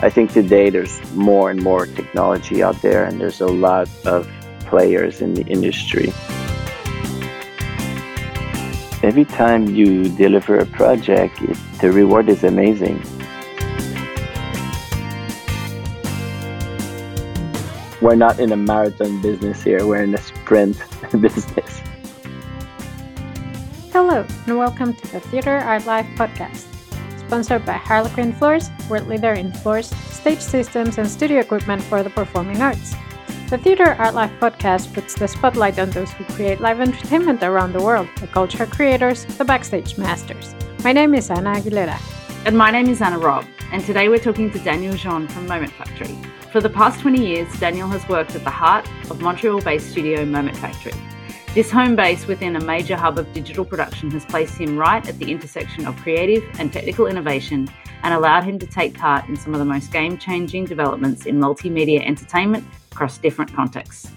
I think today there's more and more technology out there, and there's a lot of players in the industry. Every time you deliver a project, it, the reward is amazing. We're not in a marathon business here, we're in a sprint business. Hello, and welcome to the Theater Art Life podcast, sponsored by Harlequin Floors, world leader in floors, stage systems, and studio equipment for the performing arts. The Theater Art Life podcast puts the spotlight on those who create live entertainment around the world, the culture creators, the backstage masters. My name is Ana Aguilera. And my name is Anna Robb, and today we're talking to Daniel Jean from Moment Factory. For the past 20 years, Daniel has worked at the heart of Montreal based studio Moment Factory. This home base within a major hub of digital production has placed him right at the intersection of creative and technical innovation and allowed him to take part in some of the most game changing developments in multimedia entertainment across different contexts.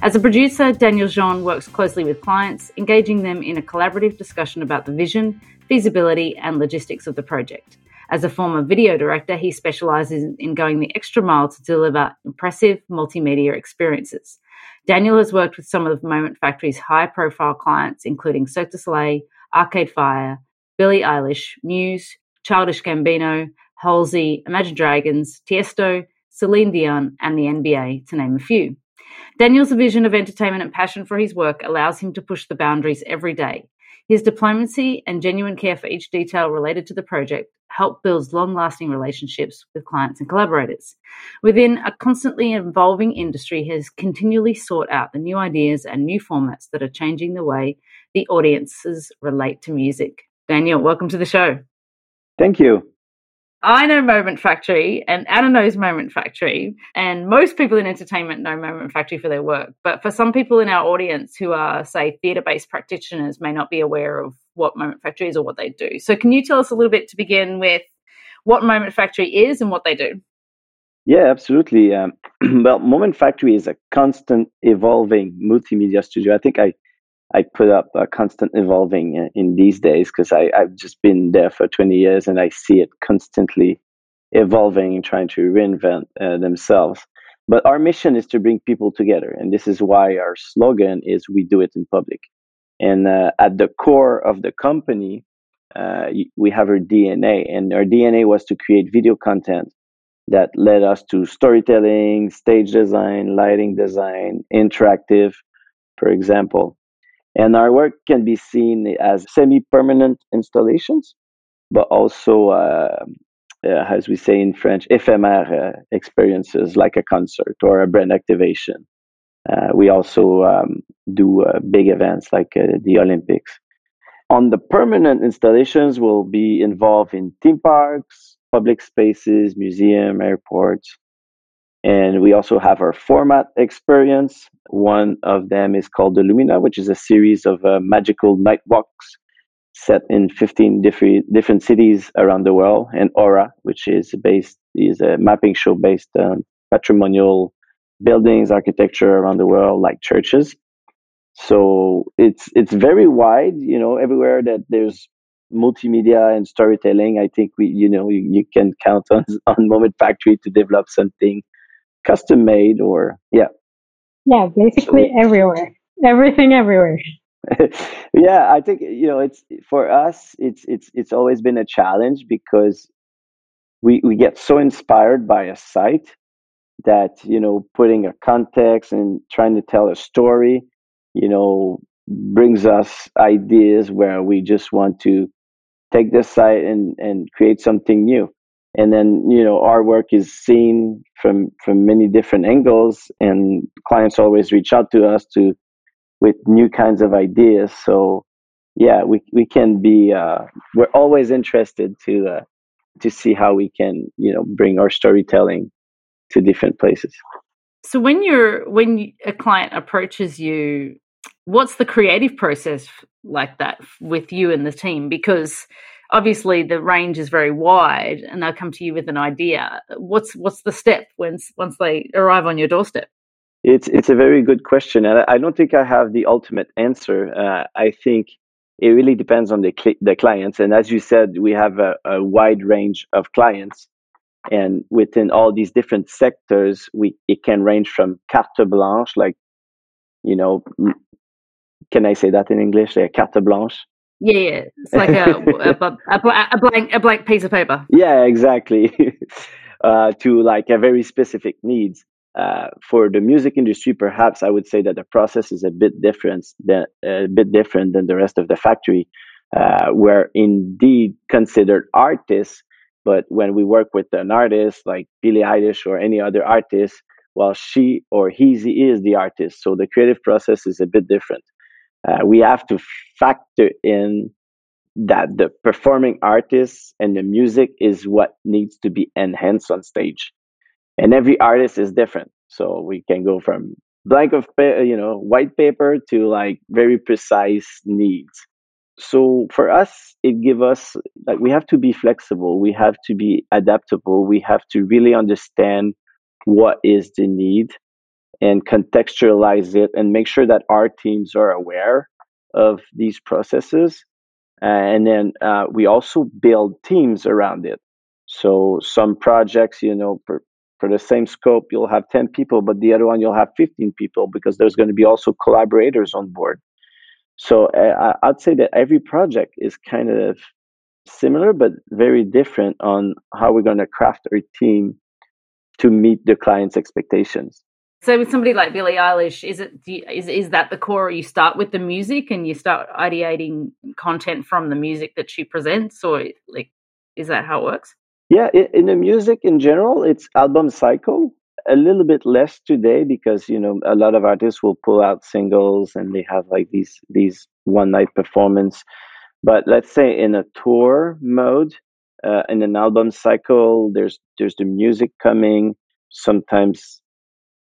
As a producer, Daniel Jean works closely with clients, engaging them in a collaborative discussion about the vision, feasibility, and logistics of the project. As a former video director, he specializes in going the extra mile to deliver impressive multimedia experiences. Daniel has worked with some of Moment Factory's high profile clients, including Cirque du Soleil, Arcade Fire, Billie Eilish, Muse, Childish Gambino, Halsey, Imagine Dragons, Tiesto, Celine Dion, and the NBA, to name a few. Daniel's vision of entertainment and passion for his work allows him to push the boundaries every day. His diplomacy and genuine care for each detail related to the project help build long lasting relationships with clients and collaborators. Within a constantly evolving industry, has continually sought out the new ideas and new formats that are changing the way the audiences relate to music. Daniel, welcome to the show. Thank you. I know Moment Factory and Anna knows Moment Factory, and most people in entertainment know Moment Factory for their work. But for some people in our audience who are, say, theatre based practitioners, may not be aware of what Moment Factory is or what they do. So, can you tell us a little bit to begin with what Moment Factory is and what they do? Yeah, absolutely. Um, well, Moment Factory is a constant evolving multimedia studio. I think I I put up a constant evolving in these days because I've just been there for 20 years and I see it constantly evolving and trying to reinvent uh, themselves. But our mission is to bring people together. And this is why our slogan is We Do It in Public. And uh, at the core of the company, uh, we have our DNA. And our DNA was to create video content that led us to storytelling, stage design, lighting design, interactive, for example. And our work can be seen as semi permanent installations, but also, uh, uh, as we say in French, ephemer uh, experiences like a concert or a brand activation. Uh, we also um, do uh, big events like uh, the Olympics. On the permanent installations, we'll be involved in theme parks, public spaces, museum, airports, and we also have our format experience. One of them is called the Lumina, which is a series of uh, magical night walks set in 15 different different cities around the world. And Aura, which is based is a mapping show based on patrimonial buildings, architecture around the world, like churches. So it's it's very wide. You know, everywhere that there's multimedia and storytelling, I think we you know you, you can count on on Moment Factory to develop something custom made or yeah yeah basically so, everywhere everything everywhere yeah i think you know it's for us it's it's it's always been a challenge because we we get so inspired by a site that you know putting a context and trying to tell a story you know brings us ideas where we just want to take this site and and create something new. And then you know our work is seen from from many different angles and clients always reach out to us to with new kinds of ideas. So yeah we we can be uh, we're always interested to uh, to see how we can you know bring our storytelling to different places. So when you're when a client approaches you what's the creative process like that with you and the team? Because obviously the range is very wide and they'll come to you with an idea. What's what's the step once once they arrive on your doorstep? It's it's a very good question and i don't think i have the ultimate answer. Uh, i think it really depends on the cl- the clients and as you said we have a, a wide range of clients and within all these different sectors we it can range from carte blanche like you know can i say that in english? Like carte blanche? Yeah, yeah. it's like a, a, a, a, blank a blank piece of paper. Yeah exactly. Uh, to like a very specific needs. Uh, for the music industry perhaps i would say that the process is a bit different than a bit different than the rest of the factory uh, where indeed considered artists but when we work with an artist like Billie Eilish or any other artist, well, she or he is the artist. So the creative process is a bit different. Uh, we have to factor in that the performing artist and the music is what needs to be enhanced on stage. And every artist is different. So we can go from blank of you know white paper to like very precise needs so for us it give us like we have to be flexible. We have to be adaptable. We have to really understand what is the need and contextualize it and make sure that our teams are aware of these processes. And then uh, we also build teams around it. So some projects you know for, for the same scope you'll have 10 people but the other one you'll have 15 people because there's going to be also collaborators on board so uh, I'd say that every project is kind of similar, but very different on how we're going to craft our team to meet the client's expectations. So with somebody like Billie Eilish, is it is is that the core? You start with the music and you start ideating content from the music that she presents, or like is that how it works? Yeah, in the music in general, it's album cycle a little bit less today because you know a lot of artists will pull out singles and they have like these these one night performance. But let's say in a tour mode uh, in an album cycle there's there's the music coming. Sometimes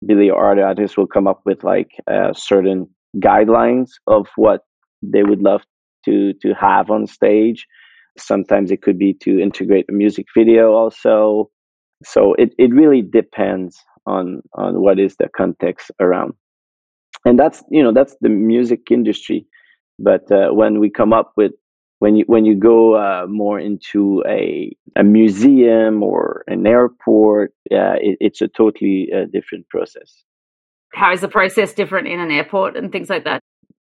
Billie other artists will come up with like uh, certain guidelines of what they would love to to have on stage. Sometimes it could be to integrate a music video also so it, it really depends on on what is the context around. And that's you know that's the music industry. But uh, when we come up with when you when you go uh, more into a a museum or an airport uh, it, it's a totally uh, different process. How is the process different in an airport and things like that?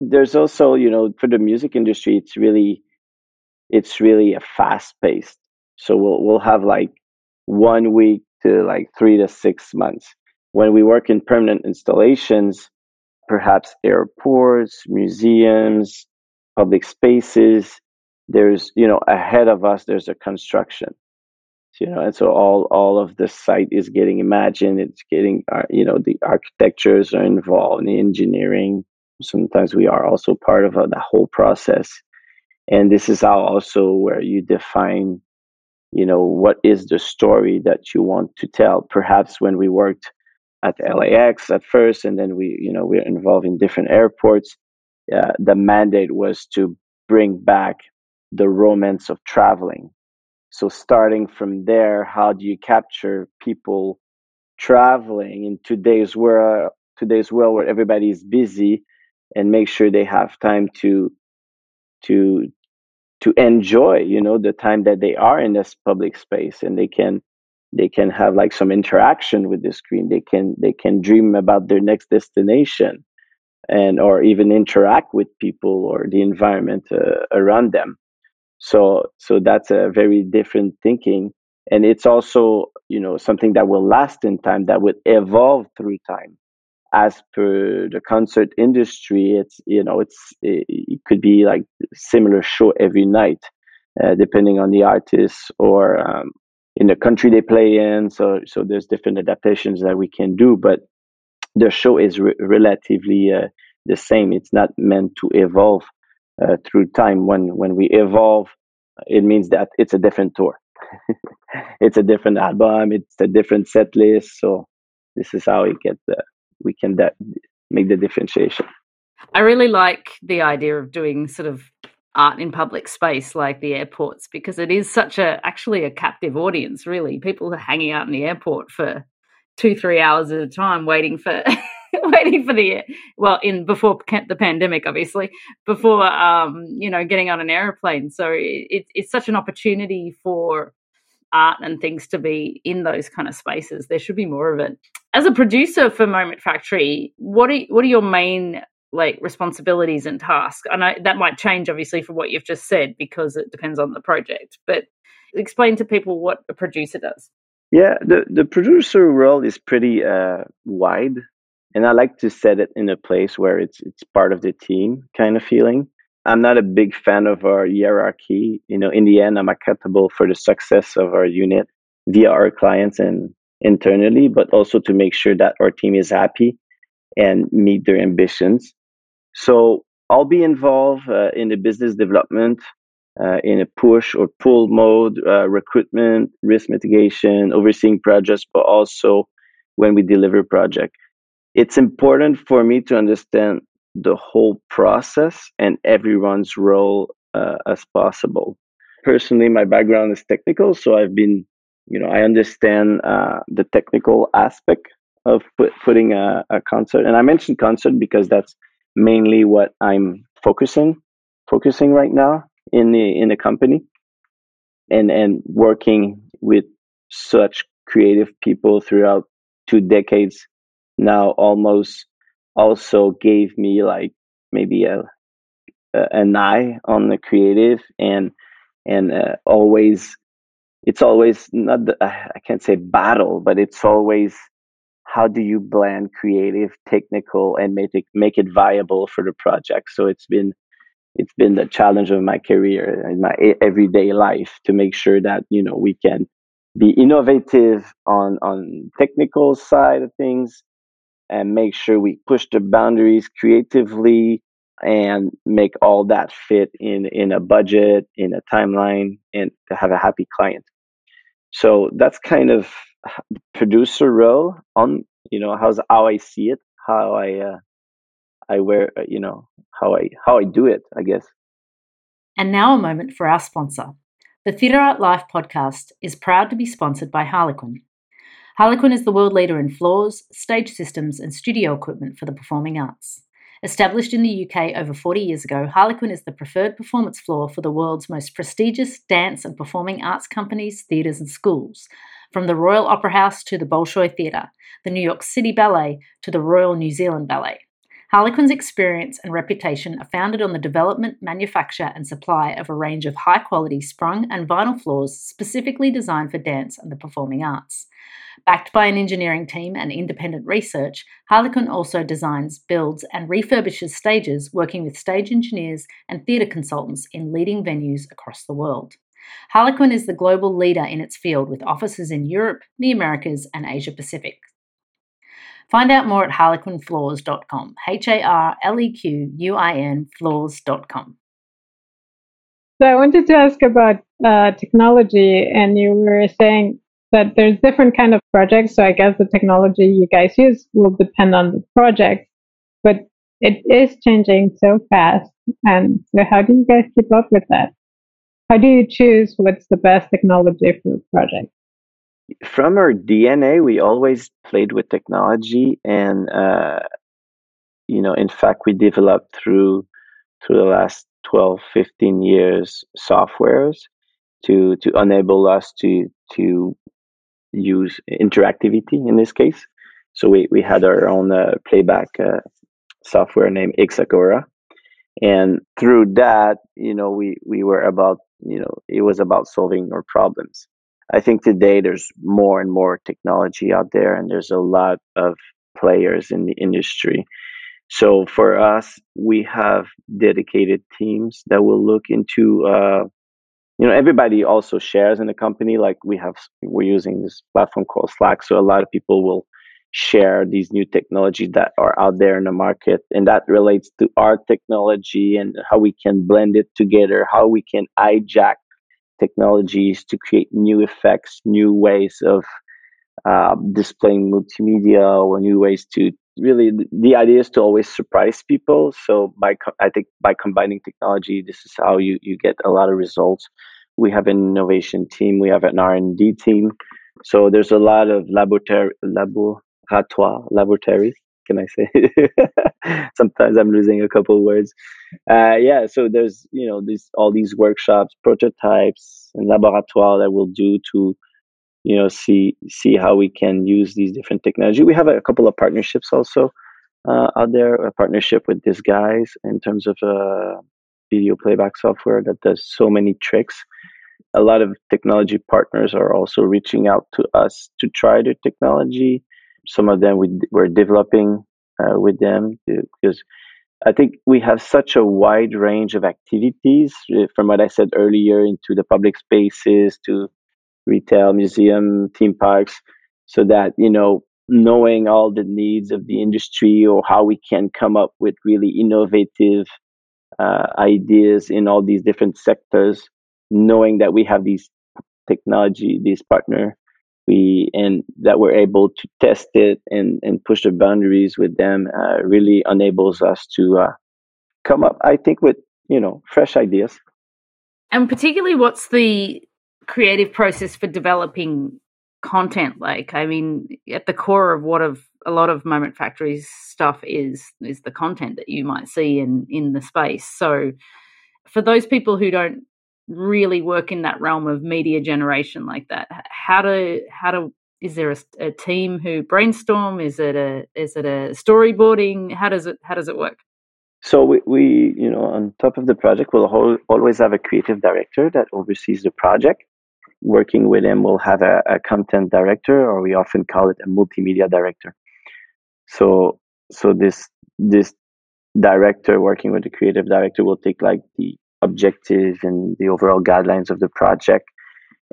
There's also you know for the music industry it's really it's really a fast paced so we'll we'll have like one week to like three to six months. When we work in permanent installations, perhaps airports, museums, public spaces, there's, you know, ahead of us, there's a construction. You know, and so all all of the site is getting imagined. It's getting, uh, you know, the architectures are involved, the engineering. Sometimes we are also part of uh, the whole process, and this is how also where you define you know what is the story that you want to tell? Perhaps when we worked at LAX at first and then we you know we're involved in different airports uh, the mandate was to bring back the romance of traveling. So starting from there how do you capture people traveling in today's world today's world where everybody is busy and make sure they have time to to to enjoy you know the time that they are in this public space and they can they can have like some interaction with the screen. They can they can dream about their next destination and or even interact with people or the environment uh, around them. So so that's a very different thinking. And it's also you know something that will last in time that will evolve through time as per the concert industry, it's you know it's it, it could be like similar show every night, uh, depending on the artist or um, in the country they play in. So so there's different adaptations that we can do, but the show is re- relatively uh, the same. It's not meant to evolve uh, through time. When when we evolve, it means that it's a different tour. it's a different album. It's a different set list. So this is how it gets uh, we can that make the differentiation. I really like the idea of doing sort of art in public space like the airports because it is such a actually a captive audience really people are hanging out in the airport for two three hours at a time waiting for waiting for the well in before the pandemic obviously before um you know getting on an airplane so it, it's such an opportunity for art and things to be in those kind of spaces. There should be more of it. As a producer for Moment Factory, what are what are your main like responsibilities and tasks? I know that might change obviously from what you've just said because it depends on the project. But explain to people what a producer does. Yeah, the the producer role is pretty uh, wide, and I like to set it in a place where it's it's part of the team kind of feeling. I'm not a big fan of our hierarchy. You know, in the end, I'm accountable for the success of our unit via our clients and internally, but also to make sure that our team is happy and meet their ambitions. So I'll be involved uh, in the business development, uh, in a push or pull mode, uh, recruitment, risk mitigation, overseeing projects, but also when we deliver project. It's important for me to understand the whole process and everyone's role uh, as possible. Personally, my background is technical, so I've been, you know, I understand uh, the technical aspect of put, putting a, a concert. And I mentioned concert because that's mainly what I'm focusing focusing right now in the in the company, and and working with such creative people throughout two decades now almost also gave me like maybe a, a an eye on the creative and and uh, always it's always not the, I can't say battle, but it's always how do you blend creative, technical, and make it make it viable for the project. So it's been it's been the challenge of my career and my everyday life to make sure that you know we can be innovative on on technical side of things and make sure we push the boundaries creatively and make all that fit in in a budget in a timeline and to have a happy client. So that's kind of producer role on you know how's how i see it how i uh, i wear uh, you know how i how i do it i guess. And now a moment for our sponsor. The theatre art life podcast is proud to be sponsored by harlequin Harlequin is the world leader in floors, stage systems, and studio equipment for the performing arts. Established in the UK over 40 years ago, Harlequin is the preferred performance floor for the world's most prestigious dance and performing arts companies, theatres, and schools, from the Royal Opera House to the Bolshoi Theatre, the New York City Ballet to the Royal New Zealand Ballet. Harlequin's experience and reputation are founded on the development, manufacture, and supply of a range of high quality sprung and vinyl floors specifically designed for dance and the performing arts. Backed by an engineering team and independent research, Harlequin also designs, builds, and refurbishes stages, working with stage engineers and theatre consultants in leading venues across the world. Harlequin is the global leader in its field with offices in Europe, the Americas, and Asia Pacific. Find out more at harlequinfloors.com, H A R L E Q U I N floors.com. So I wanted to ask about uh, technology, and you were saying that there's different kind of projects. So I guess the technology you guys use will depend on the project, but it is changing so fast. And so how do you guys keep up with that? How do you choose what's the best technology for a project? From our DNA, we always played with technology, and uh, you know, in fact, we developed through through the last 12, 15 years softwares to to enable us to to use interactivity in this case. So we, we had our own uh, playback uh, software named X-Agora. And through that, you know, we, we were about, you know, it was about solving our problems. I think today there's more and more technology out there, and there's a lot of players in the industry. So for us, we have dedicated teams that will look into uh, you know everybody also shares in the company like we have we're using this platform called Slack so a lot of people will share these new technologies that are out there in the market and that relates to our technology and how we can blend it together how we can hijack technologies to create new effects new ways of uh, displaying multimedia or new ways to really the idea is to always surprise people. So by i think by combining technology this is how you you get a lot of results. We have an innovation team. We have an r&d team. So there's a lot of laboratory laboratoire laboratories can i say? Sometimes i'm losing a couple words. Uh, yeah so there's you know these all these workshops prototypes and laboratoire that we'll do to you know see see how we can use these different technology. We have a, couple of partnerships also uh, out there a partnership with these guys in terms of uh, video playback software that does so many tricks. A lot of technology partners are also reaching out to us to try their technology some of them we, we're developing uh, with them because I think we have such a wide range of activities uh, from what I said earlier into the public spaces to retail, museum, theme parks, so that, you know, knowing all the needs of the industry or how we can come up with really innovative uh, ideas in all these different sectors, knowing that we have these technology, these partner, we and that we're able to test it and and push the boundaries with them uh, really enables us to uh, come up, I think, with you know fresh ideas. And particularly, what's the creative process for developing content like i mean at the core of what of a lot of moment factories stuff is is the content that you might see in in the space so for those people who don't really work in that realm of media generation like that? How do how do is there a, a team who brainstorm? Is it a is it a storyboarding? How does it how does it work? So we, we you know on top of the project we'll always have a creative director that oversees the project. Working with him, we'll have a, a content director, or we often call it a multimedia director. So, so this this director working with the creative director will take like the objective and the overall guidelines of the project,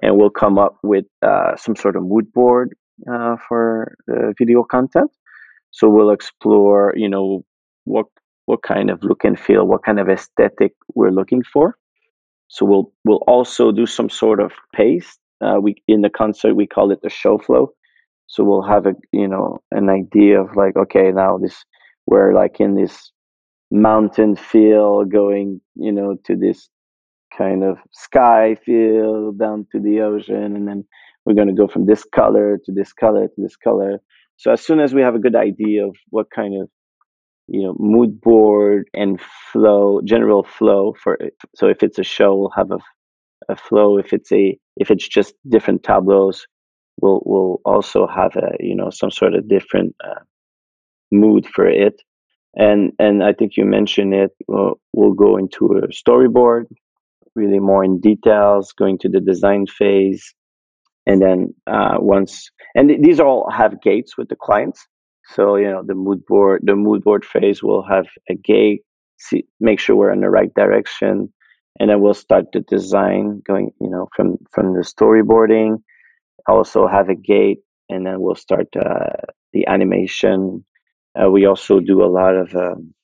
and we'll come up with uh, some sort of mood board uh, for the video content. So we'll explore, you know, what what kind of look and feel, what kind of aesthetic we're looking for, so we'll we'll also do some sort of pace. Uh, we in the concert we call it the show flow. So we'll have a you know an idea of like okay now this we're like in this mountain feel going you know to this kind of sky feel down to the ocean and then we're going to go from this color to this color to this color. So as soon as we have a good idea of what kind of you know mood board and flow general flow for it so if it's a show we'll have a, a flow. If it's a if it's just different tableaus we'll we'll also have a you know some sort of different uh, mood for it and and i think you mentioned it we'll, we'll go into a storyboard really more in details going to the design phase and then uh, once and th- these all have gates with the clients so you know the mood board, the mood board phase will have a gate, see, make sure we're in the right direction, and then we'll start the design going. You know from from the storyboarding, also have a gate, and then we'll start uh, the animation. Uh, we also do a lot of um,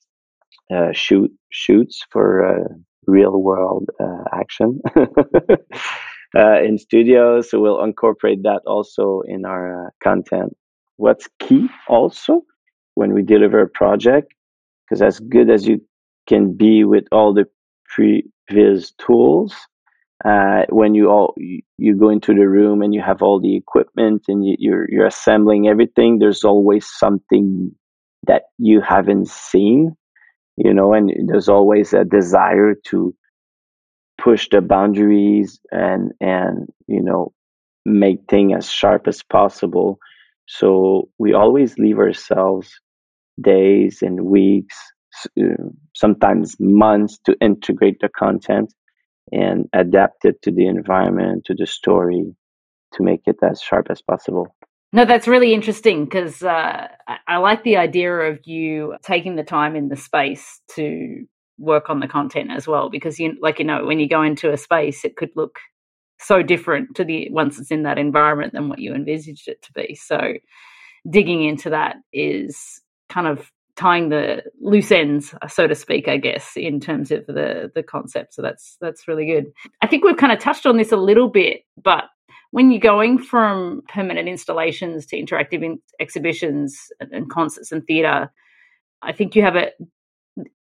uh, shoot shoots for uh, real world uh, action. Uh, in studios, so we'll incorporate that also in our content what's key also when we deliver a project because as good as you can be with all the previous tools uh, when you all you, go into the room and you have all the equipment and you, you're you're assembling everything there's always something that you haven't seen you know and there's always a desire to push the boundaries and and you know make things as sharp as possible so we always leave ourselves days and weeks, uh, sometimes months to integrate the content and adapt it to the environment, to the story, to make it as sharp as possible. No, that's really interesting because uh, I like the idea of you taking the time in the space to work on the content as well. Because you, like you know, when you go into a space, it could look so different to the once it's in that environment than what you envisaged it to be. So digging into that is kind of tying the loose ends, so to speak, I guess, in terms of the the concept. So that's that's really good. I think we've kind of touched on this a little bit, but when you're going from permanent installations to interactive in- exhibitions and, and concerts and theatre, I think you have a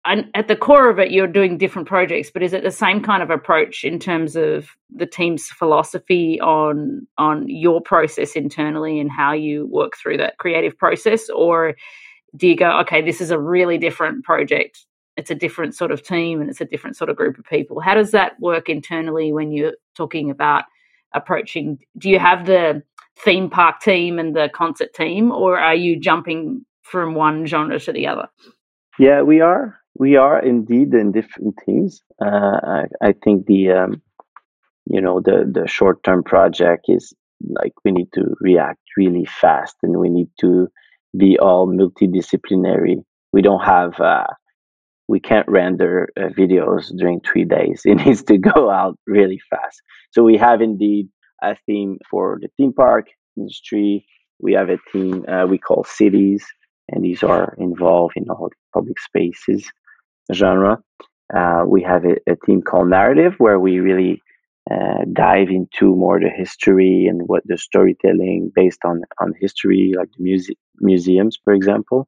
and at the core of it, you're doing different projects, but is it the same kind of approach in terms of the team's philosophy on on your process internally and how you work through that creative process, or do you go, okay, this is a really different project it's a different sort of team and it's a different sort of group of people. How does that work internally when you're talking about approaching? Do you have the theme park team and the concert team, or are you jumping from one genre to the other? Yeah, we are. We are indeed in different teams. Uh, I, I, think the um, you know the the short term project is like we need to react really fast and we need to be all multidisciplinary. We don't have uh, we can't render uh, videos during three days. It needs to go out really fast. So we have indeed a theme for the theme park industry. We have a team uh, we call cities, and these are involved in all public spaces genre. Uh, we have a, a, team called narrative where we really uh, dive into more the history and what the storytelling based on on history, like the muse- museums, for example.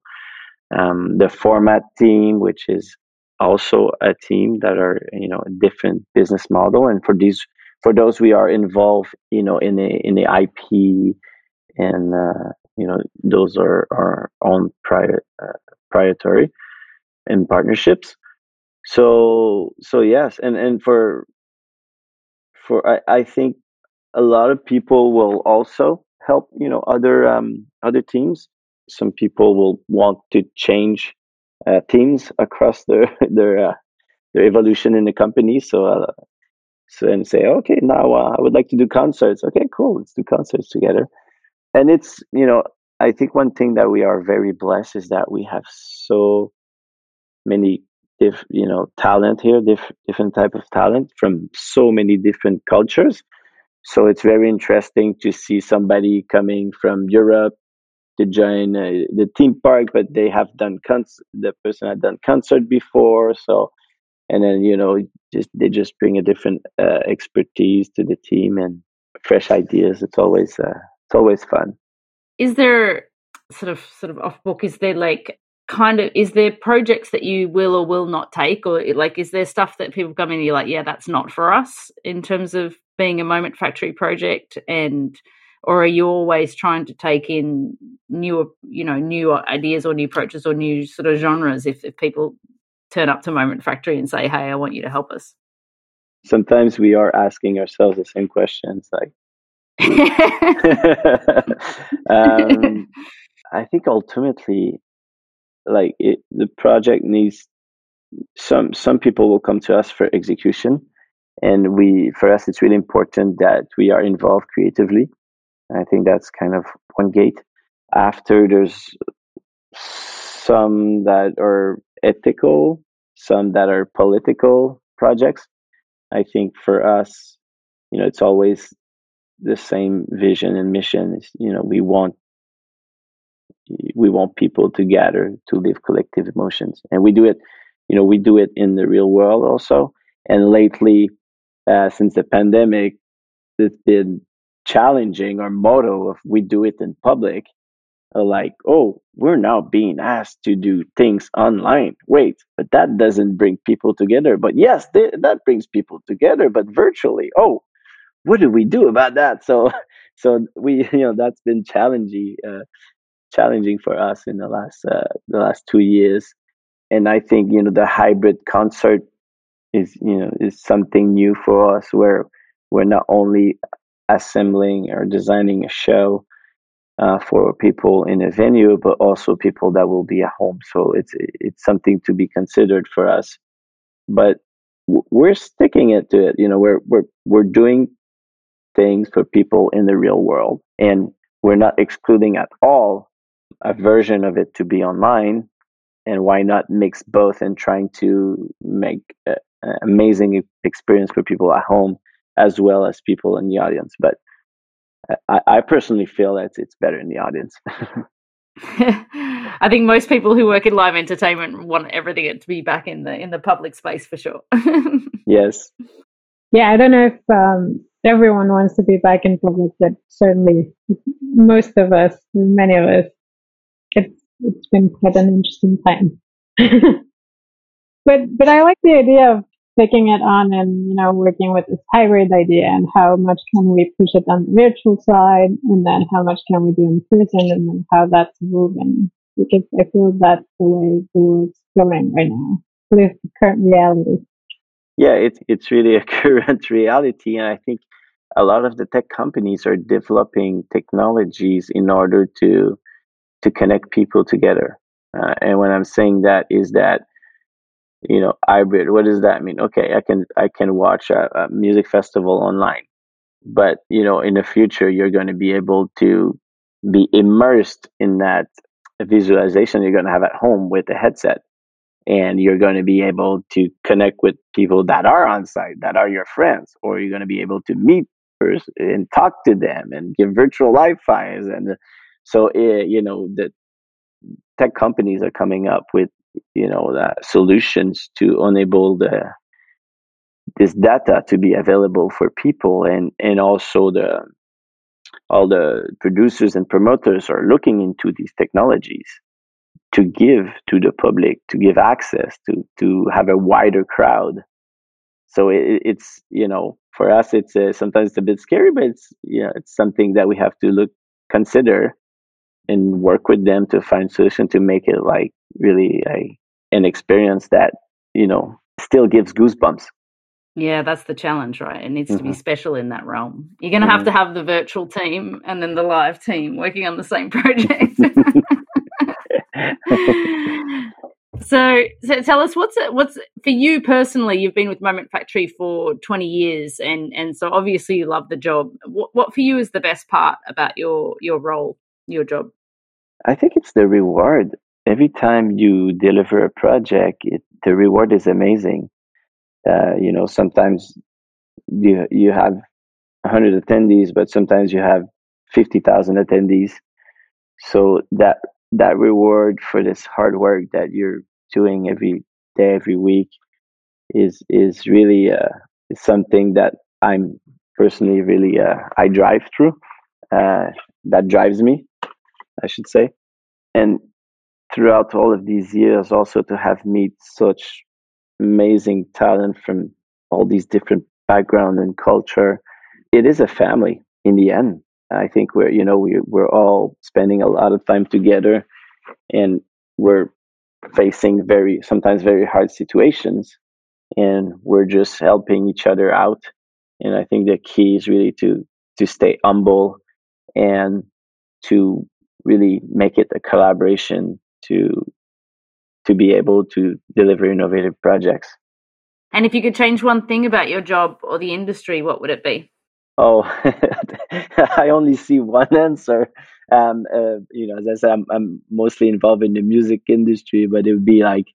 Um, the format team, which is also a team that are you know a different business model, and for these for those we are involved, you know, in the in the IP and uh, you know those are our own prior uh, proprietary and partnerships. So so yes, and and for for I, I think a lot of people will also help you know other um, other teams. Some people will want to change uh, teams across their their uh, their evolution in the company. So uh, so and say, okay, now uh, I would like to do concerts. Okay, cool, let's do concerts together. And it's you know I think one thing that we are very blessed is that we have so many diff, you know talent here, diff, different type of talent from so many different cultures. So it's very interesting to see somebody coming from Europe to join uh, the theme park, but they have done cons- the person had done concert before, so and then you know just they just bring a different uh, expertise to the team and fresh ideas. It's always uh, it's always fun. Is there sort of sort of off book? Is there like kind of is there projects that you will or will not take or like is there stuff that people come in and you're like yeah that's not for us in terms of being a moment factory project and or are you always trying to take in newer you know new ideas or new approaches or new sort of genres if, if people turn up to moment factory and say hey i want you to help us sometimes we are asking ourselves the same questions like um, i think ultimately like it, the project needs some some people will come to us for execution and we for us it's really important that we are involved creatively i think that's kind of one gate. After there's some that are ethical some that are political projects i think for us you know it's always the same vision and mission is you know we want we want people to gather to live collective emotions. And we do it you know we do it in the real world also. And lately uh, since the pandemic it's been challenging our motto of we do it in public uh, like oh we're now being asked to do things online. Wait but that doesn't bring people together but yes th- that brings people together but virtually. Oh what do we do about that? So so we you know that's been challenging uh, challenging for us in the last uh, the last two years. And I think you know the hybrid concert is you know is something new for us where we're not only assembling or designing a show uh, for people in a venue, but also people that will be at home. So it's it's something to be considered for us. But we're sticking it to it. You know, we're we're we're doing things for people in the real world, and we're not excluding at all a version of it to be online and why not mix both and trying to make an amazing experience for people at home as well as people in the audience but i, I personally feel that it's better in the audience I think most people who work in live entertainment want everything to be back in the in the public space for sure. yes. Yeah, I don't know if um, everyone wants to be back in public, but certainly most of us, many of us, it's it's been quite an interesting time. but but I like the idea of taking it on and you know working with this hybrid idea and how much can we push it on the virtual side and then how much can we do in person and then how that's moving because I feel that's the way the world's going right now. with the current reality. Yeah, it's it's really a current reality, and I think a lot of the tech companies are developing technologies in order to to connect people together. Uh, and when I'm saying that is that you know hybrid. What does that mean? Okay, I can I can watch a, a music festival online, but you know in the future you're going to be able to be immersed in that visualization you're going to have at home with a headset and you're going to be able to connect with people that are on site that are your friends or you're going to be able to meet and talk to them and give virtual fires and so eh, you know the tech companies are coming up with you know the solutions to enable the this data to be available for people and and also the all the producers and promoters are looking into these technologies to give to the public to give access to to have a wider crowd. So it, it's you know for us it's uh, sometimes it's a bit scary but it's you know it's something that we have to look consider and work with them to find solution to make it like really a an experience that you know still gives goosebumps yeah, that's the challenge, right? It needs mm-hmm. to be mm-hmm. special in that realm. You're going to mm-hmm. have to have the virtual team and then the live team working on the same project. so, so tell us what's it, what's for you personally. You've been with Moment Factory for 20 years, and and so obviously you love the job. What what for you is the best part about your your role, your job? I think it's the reward. Every time you deliver a project, it, the reward is amazing uh, you know, sometimes you you have 100 attendees, but sometimes you have 50,000 attendees. So that that reward for this hard work that you're doing every day, every week, is is really uh, something that I'm personally really uh, I drive through. Uh, that drives me, I should say, and throughout all of these years, also to have meet such amazing talent from all these different background and culture. It is a family in the end. I think we're you know we we're all spending a lot of time together, and we're facing very sometimes very hard situations, and we're just helping each other out. And I think the key is really to to stay humble and to really make it a collaboration to to be able to deliver innovative projects. And if you could change one thing about your job or the industry, what would it be? Oh, I only see one answer. Um, uh, you know, as I said, I'm, I'm mostly involved in the music industry, but it would be like,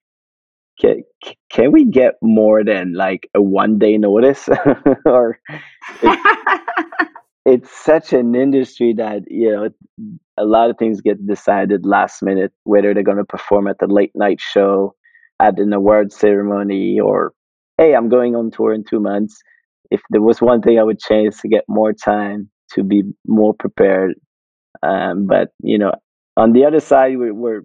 can, can we get more than like a one day notice? or it's such an industry that you know a lot of things get decided last minute whether they're going to perform at the late night show at an award ceremony or hey i'm going on tour in two months. If there was one thing i would change to get more time to be more prepared um, but you know on the other side we're, we're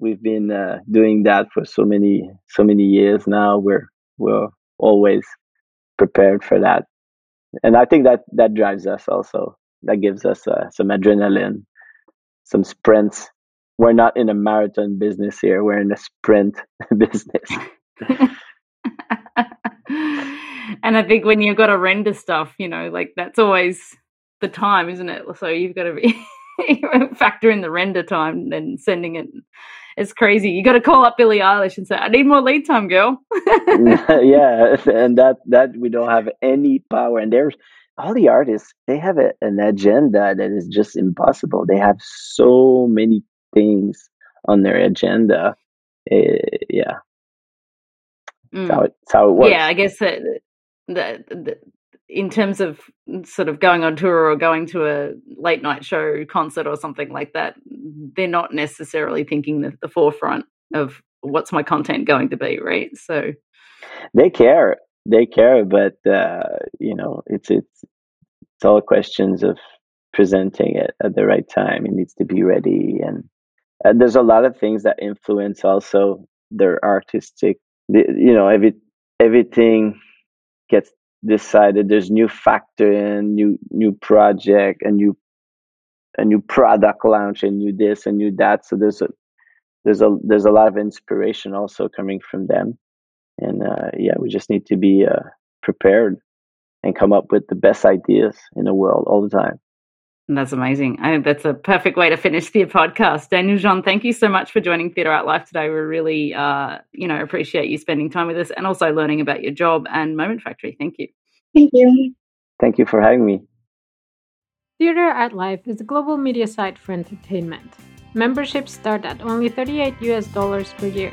we've been uh, doing that for so many so many years now. We're we're always prepared for that. And I think that that drives us also. That gives us uh, some adrenaline, some sprints. We're not in a marathon business here. We're in a sprint business. and I think when you've got to render stuff, you know, like that's always the time, isn't it? So you've got to be factor in the render time, then sending it it's crazy. You got to call up Billie Eilish and say, "I need more lead time, girl." yeah, and that that we don't have any power. And there's all the artists; they have a, an agenda that is just impossible. They have so many things on their agenda. Uh, yeah, mm. that's, how it, that's how it works. Yeah, I guess that the, the in terms of sort of going on tour or going to a late night show concert or something like that, they're not necessarily thinking the, the forefront of what's my content going to be, right? So they care, they care, but uh, you know, it's it's it's all questions of presenting it at the right time. It needs to be ready, and uh, there's a lot of things that influence also their artistic. You know, every everything gets decided there's new factor in new new project a new a new product launch and new this and new that so there's a there's a there's a lot of inspiration also coming from them, and uh, yeah, we just need to be uh, prepared and come up with the best ideas in the world all the time. That's amazing. I think that's a perfect way to finish the podcast. Daniel Jean, thank you so much for joining Theatre Art Life today. We really, uh, you know, appreciate you spending time with us and also learning about your job and Moment Factory. Thank you. Thank you. Thank you for having me. Theatre Art Life is a global media site for entertainment. Memberships start at only 38 US dollars per year.